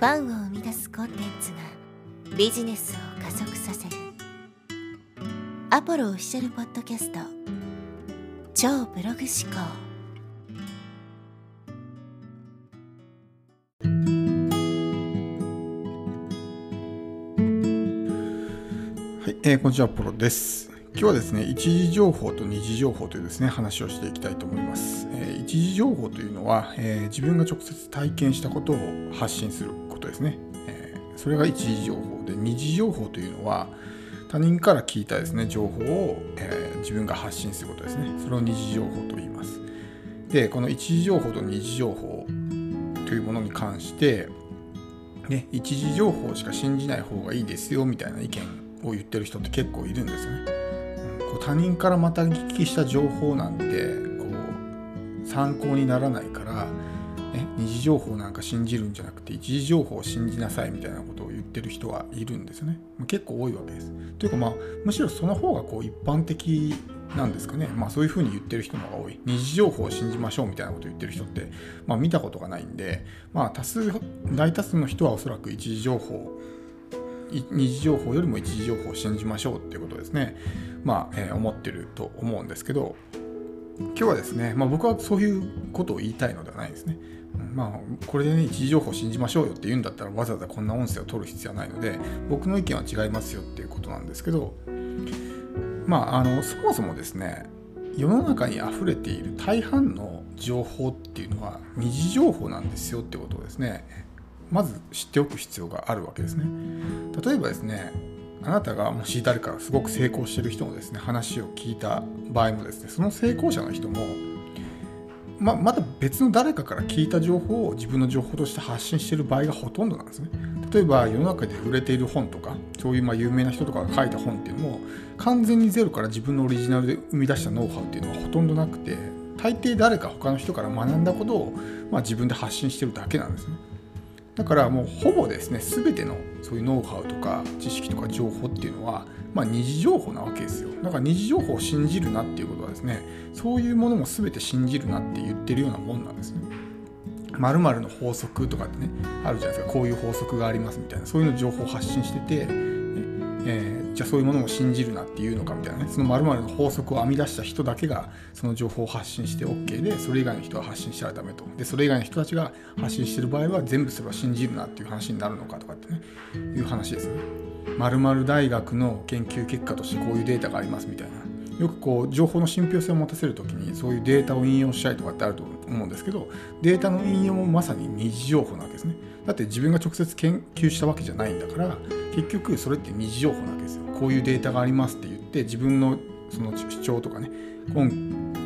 ファンを生み出すコンテンツがビジネスを加速させるアポロオフィシャルポッドキャスト超ブログ思考はい、えー、こんにちはア、ポロです。今日はですね、一時情報と二次情報というですね、話をしていきたいと思います。えー、一時情報というのは、えー、自分が直接体験したことを発信するですね。え、それが一時情報で、二次情報というのは、他人から聞いたですね、情報を、え自分が発信することですね。それを二次情報と言います。で、この一時情報と二次情報というものに関して、ね、一時情報しか信じない方がいいですよみたいな意見を言ってる人って結構いるんですよね。こう他人からまた聞きした情報なんてこう参考にならないから、ね、二次情報なんか信じるんじゃなくて一次情報を信じなさいみたいなことを言ってる人はいるんですよね。結構多いわけです。というかまあむしろその方がこう一般的なんですかね、まあ、そういうふうに言ってる人の方が多い二次情報を信じましょうみたいなことを言ってる人って、まあ、見たことがないんで、まあ、多数大多数の人はおそらく一次情報二次情報よりも一次情報を信じましょうっていうことですね、まあ、えー、思ってると思うんですけど、今日はですね、まあ、僕はそういうことを言いたいのではないですね。まあ、これでね、一時情報を信じましょうよって言うんだったら、わざわざこんな音声を取る必要はないので、僕の意見は違いますよっていうことなんですけど、まあ、あのそもそもですね、世の中に溢れている大半の情報っていうのは二次情報なんですよってことをですねまず知っておく必要があるわけですね。例えばですね、あなたがもし誰かすごく成功してる人のですね、話を聞いた場合もですね、その成功者の人も、ままた別の誰かから聞いた情報を自分の情報として発信している場合がほとんどなんですね。例えば世の中で売れている本とか、そういうま有名な人とかが書いた本っていうのも、完全にゼロから自分のオリジナルで生み出したノウハウっていうのはほとんどなくて、大抵誰か他の人から学んだことを、ま、自分で発信してるだけなんですね。だからもうほぼですね全てのそういうノウハウとか知識とか情報っていうのは、まあ、二次情報なわけですよ。だから二次情報を信じるなっていうことはですねそういうものも全て信じるなって言ってるようなもんなんですね。まるの法則とかってねあるじゃないですか。こういう法則がありますみたいな。そういうの情報を発信しててえー、じゃあそういうものを信じるなっていうのかみたいなね。その〇〇の法則を編み出した人だけがその情報を発信して OK でそれ以外の人は発信しちゃダメと。でそれ以外の人たちが発信してる場合は全部それは信じるなっていう話になるのかとかってね。いう話ですね。〇〇大学の研究結果としてこういうデータがありますみたいな。よくこう情報の信憑性を持たせるときにそういうデータを引用したいとかってあると思う思うんですけどデータの引用もまさに二次情報なわけですね。だって自分が直接研究したわけじゃないんだから結局それって二次情報なわけですよ。こういうデータがありますって言って自分のその主張とかね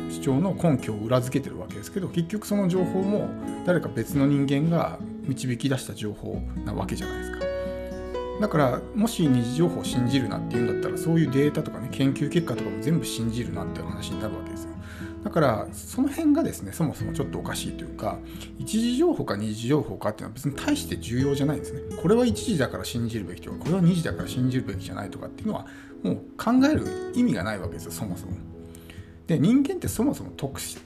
主張の根拠を裏付けてるわけですけど結局その情報も誰か別の人間が導き出した情報なわけじゃないですか。だからもし二次情報を信じるなっていうんだったらそういうデータとかね研究結果とかも全部信じるなっていう話になるわけですよ。だからその辺がですねそもそもちょっとおかしいというか一時情報か二次情報かっていうのは別に大して重要じゃないんですね。これは一時だから信じるべきとかこれは二次だから信じるべきじゃないとかっていうのはもう考える意味がないわけですよそもそも。で人間ってそもそも特性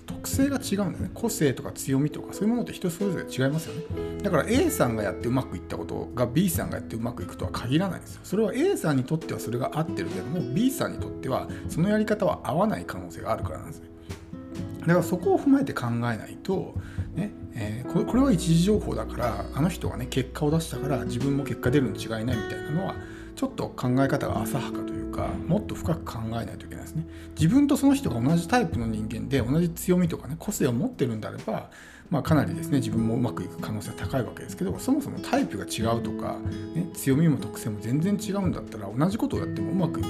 が違うんだよね。個性とか強みとかそういうものって人それぞれ違いますよね。だから A さんがやってうまくいったことが B さんがやってうまくいくとは限らないんですよ。それは A さんにとってはそれが合ってるけども B さんにとってはそのやり方は合わない可能性があるからなんですねだからそこを踏まえて考えないと、ねえー、これは一時情報だからあの人がね結果を出したから自分も結果出るに違いないみたいなのはちょっと考え方が浅はかというかもっと深く考えないといけないですね自分とその人が同じタイプの人間で同じ強みとかね個性を持ってるんであればまあ、かなりですね自分もうまくいく可能性は高いわけですけどそもそもタイプが違うとか、ね、強みも特性も全然違うんだったら同じことをやってもうまくいく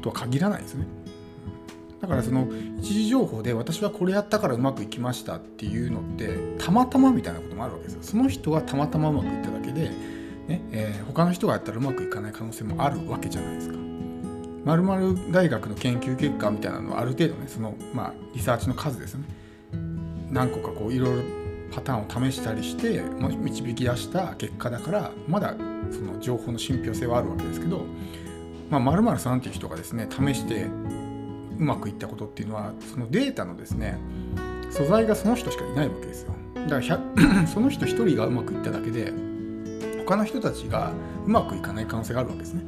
とは限らないですね。だからその一時情報で私はこれやったからうまくいきましたっていうのってたまたまみたいなこともあるわけですよ。その人がたまたまうまくいっただけで、ねえー、他の人がやったらうまくいかない可能性もあるわけじゃないですか。まる大学の研究結果みたいなのはある程度ねその、まあ、リサーチの数ですよね何個かこういろいろパターンを試したりして導き出した結果だからまだその情報の信憑性はあるわけですけど、まあ、〇〇さんっていう人がですね試してうまくいったことっていうのはそのデータのですね素材がその人しかいないわけですよだから その人1人がうまくいっただけで他の人たちがうまくいかない可能性があるわけですね。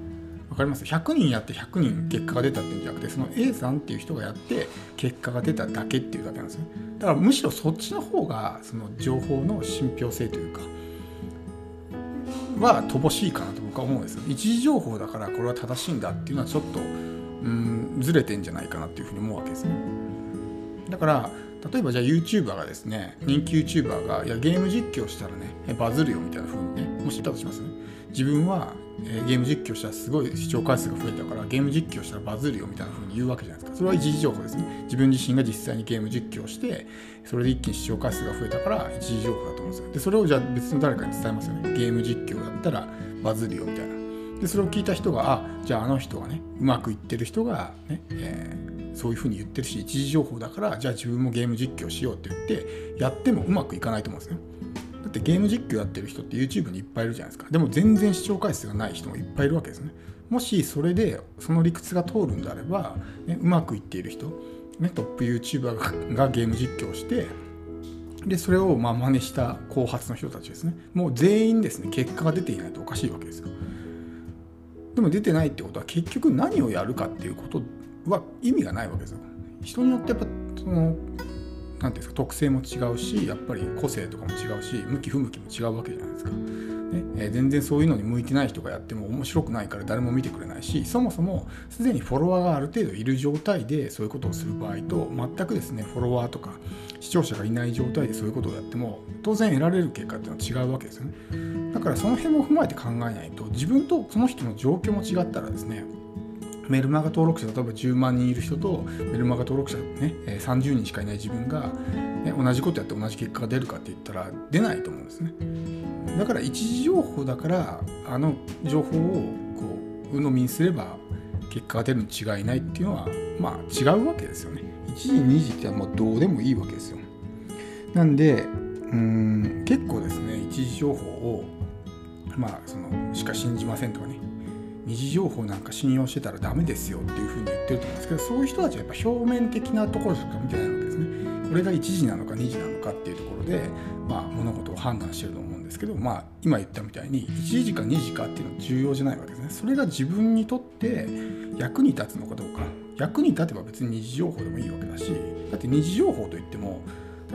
わかります ?100 人やって100人結果が出たっていうんじゃなくてその A さんっていう人がやって結果が出ただけっていうだけなんですね。だからむしろそっちの方がその情報の信憑性というかは乏しいかなと僕は思うんですよ。一時情報だからこれは正しいんだっていうのはちょっとうんずれてんじゃないかなっていうふうに思うわけですね。だから例えばじゃあ YouTuber がですね人気 YouTuber がいやゲーム実況したらねバズるよみたいな風にねもし言ったとしますね。自分は、えー、ゲーム実況したらすごい視聴回数が増えたからゲーム実況したらバズるよみたいな風に言うわけじゃないですか。それは一時情報ですね。自分自身が実際にゲーム実況してそれで一気に視聴回数が増えたから一時情報だと思うんですよ。でそれをじゃあ別の誰かに伝えますよね。ゲーム実況だったらバズるよみたいな。でそれを聞いた人があじゃああの人がねうまくいってる人がね、えーそういうふうに言ってるし一時情報だからじゃあ自分もゲーム実況しようって言ってやってもうまくいかないと思うんですね。だってゲーム実況やってる人って YouTube にいっぱいいるじゃないですか。でも全然視聴回数がない人もいっぱいいるわけですね。もしそれでその理屈が通るんであれば、ね、うまくいっている人、ね、トップ YouTuber がゲーム実況してでそれをまあ真似した後発の人たちですね。もう全員ですね結果が出ていないとおかしいわけですよ。でも出てないってことは結局何をやるかっていうことは意味がないわけですよ。人によってやっぱその何ていうんですか特性も違うしやっぱり個性とかも違うし向き不向きも違うわけじゃないですか。ねえー、全然そういうのに向いてない人がやっても面白くないから誰も見てくれないしそもそもすでにフォロワーがある程度いる状態でそういうことをする場合と全くですねフォロワーとか視聴者がいない状態でそういうことをやっても当然得られる結果っていうのは違うわけですよねからその辺も踏まえて考えないと自分とその人の状況も違ったらですねメルマガ登録者例えば10万人いる人とメルマガ登録者ね30人しかいない自分が、ね、同じことやって同じ結果が出るかって言ったら出ないと思うんですね。だから一時情報だからあの情報をこう鵜呑みにすれば結果が出るに違いないっていうのはまあ違うわけですよね。1時2時ってはもうどうでもいいわけですよ。なんでうん結構ですね一時情報をまあそのしか信じませんとかね二次情報なんか信用してたらダメですよっていうふうに言ってると思うんですけどそういう人たちはやっぱ表面的なところしか見てないわけですね。これが1時なのか2時なのかっていうところで、まあ、物事を判断してると思うんですけど、まあ、今言ったみたいに1時か2時かっていうのは重要じゃないわけですね。それが自分にとって役に立つのかどうか役に立てば別に二次情報でもいいわけだしだって二次情報といっても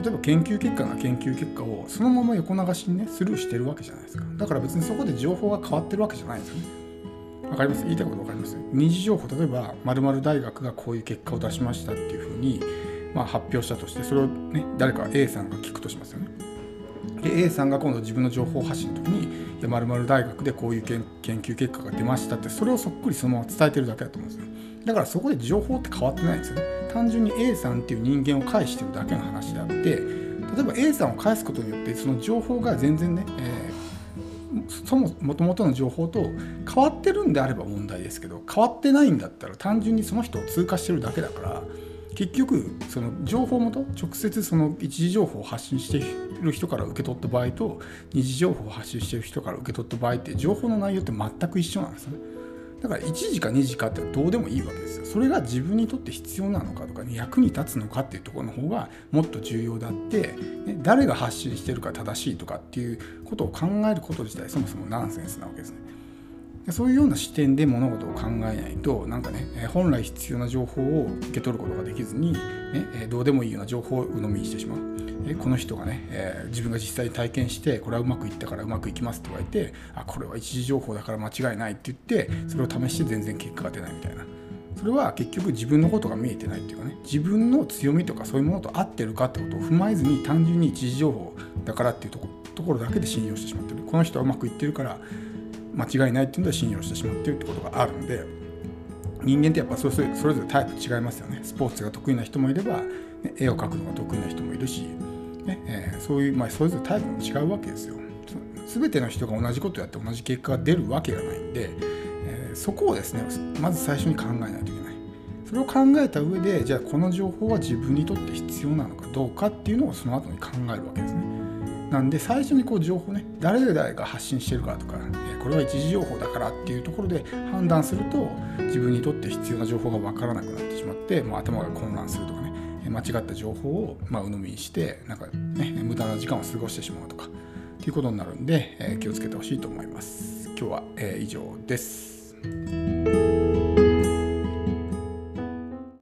例えば研究結果が研究結果をそのまま横流しにねスルーしてるわけじゃないですか。だから別にそこで情報が変わってるわけじゃないんですよね。わかります？言いたいこと分かります？二次情報例えば〇〇大学がこういう結果を出しましたっていうふうに、まあ、発表したとしてそれをね誰か A さんが聞くとしますよね。で A さんが今度自分の情報発信の時に「〇〇大学でこういう研究結果が出ました」ってそれをそっくりそのまま伝えてるだけだと思うんですよ。だからそこで情報って変わってないんですよね単純に A さんっていう人間を介してるだけの話であって例えば A さんを返すことによってその情報が全然ね、えーそももともとの情報と変わってるんであれば問題ですけど変わってないんだったら単純にその人を通過してるだけだから結局その情報元直接その一時情報を発信している人から受け取った場合と二次情報を発信している人から受け取った場合って情報の内容って全く一緒なんですね。だから1時か2時かってどうでもいいわけですよ。それが自分にとって必要なのかとか、ね、役に立つのかっていうところの方がもっと重要だって、ね、誰が発信してるか正しいとかっていうことを考えること自体そもそもナンセンスなわけですね。そういうような視点で物事を考えないとなんかね本来必要な情報を受け取ることができずに、ね、どうでもいいような情報を鵜呑みにしてしまう。この人がね、自分が実際に体験してこれはうまくいったからうまくいきますって言われてあこれは一時情報だから間違いないって言ってそれを試して全然結果が出ないみたいなそれは結局自分のことが見えてないっていうかね自分の強みとかそういうものと合ってるかってことを踏まえずに単純に一時情報だからっていうとこところだけで信用してしまってるこの人はうまくいってるから間違いないっていうので信用してしまってるってことがあるんで人間ってやっぱそれぞれそれぞれタイプ違いますよねスポーツが得意な人もいれば、ね、絵を描くのが得意な人もいるしねえー、そういう、まあ、それぞれタイプも違うわけですよ。全ての人が同じことやって同じ結果が出るわけがないんで、えー、そこをですねまず最初に考えないといけない。それを考えた上でじゃあこの情報は自分にとって必要なのかどうかっていうのをその後に考えるわけですね。なんで最初にこう情報ね誰々が発信してるかとか、これは一時情報だからっていうところで判断すると自分にとって必要な情報が分からなくなってしまってもう頭が混乱するとかね間違った情報をまあ鵜呑みにしてなんか、ね、無駄な時間を過ごしてしまうとかっていうことになるんで、えー気をつけてほしいと思います。今日は、えー以上です。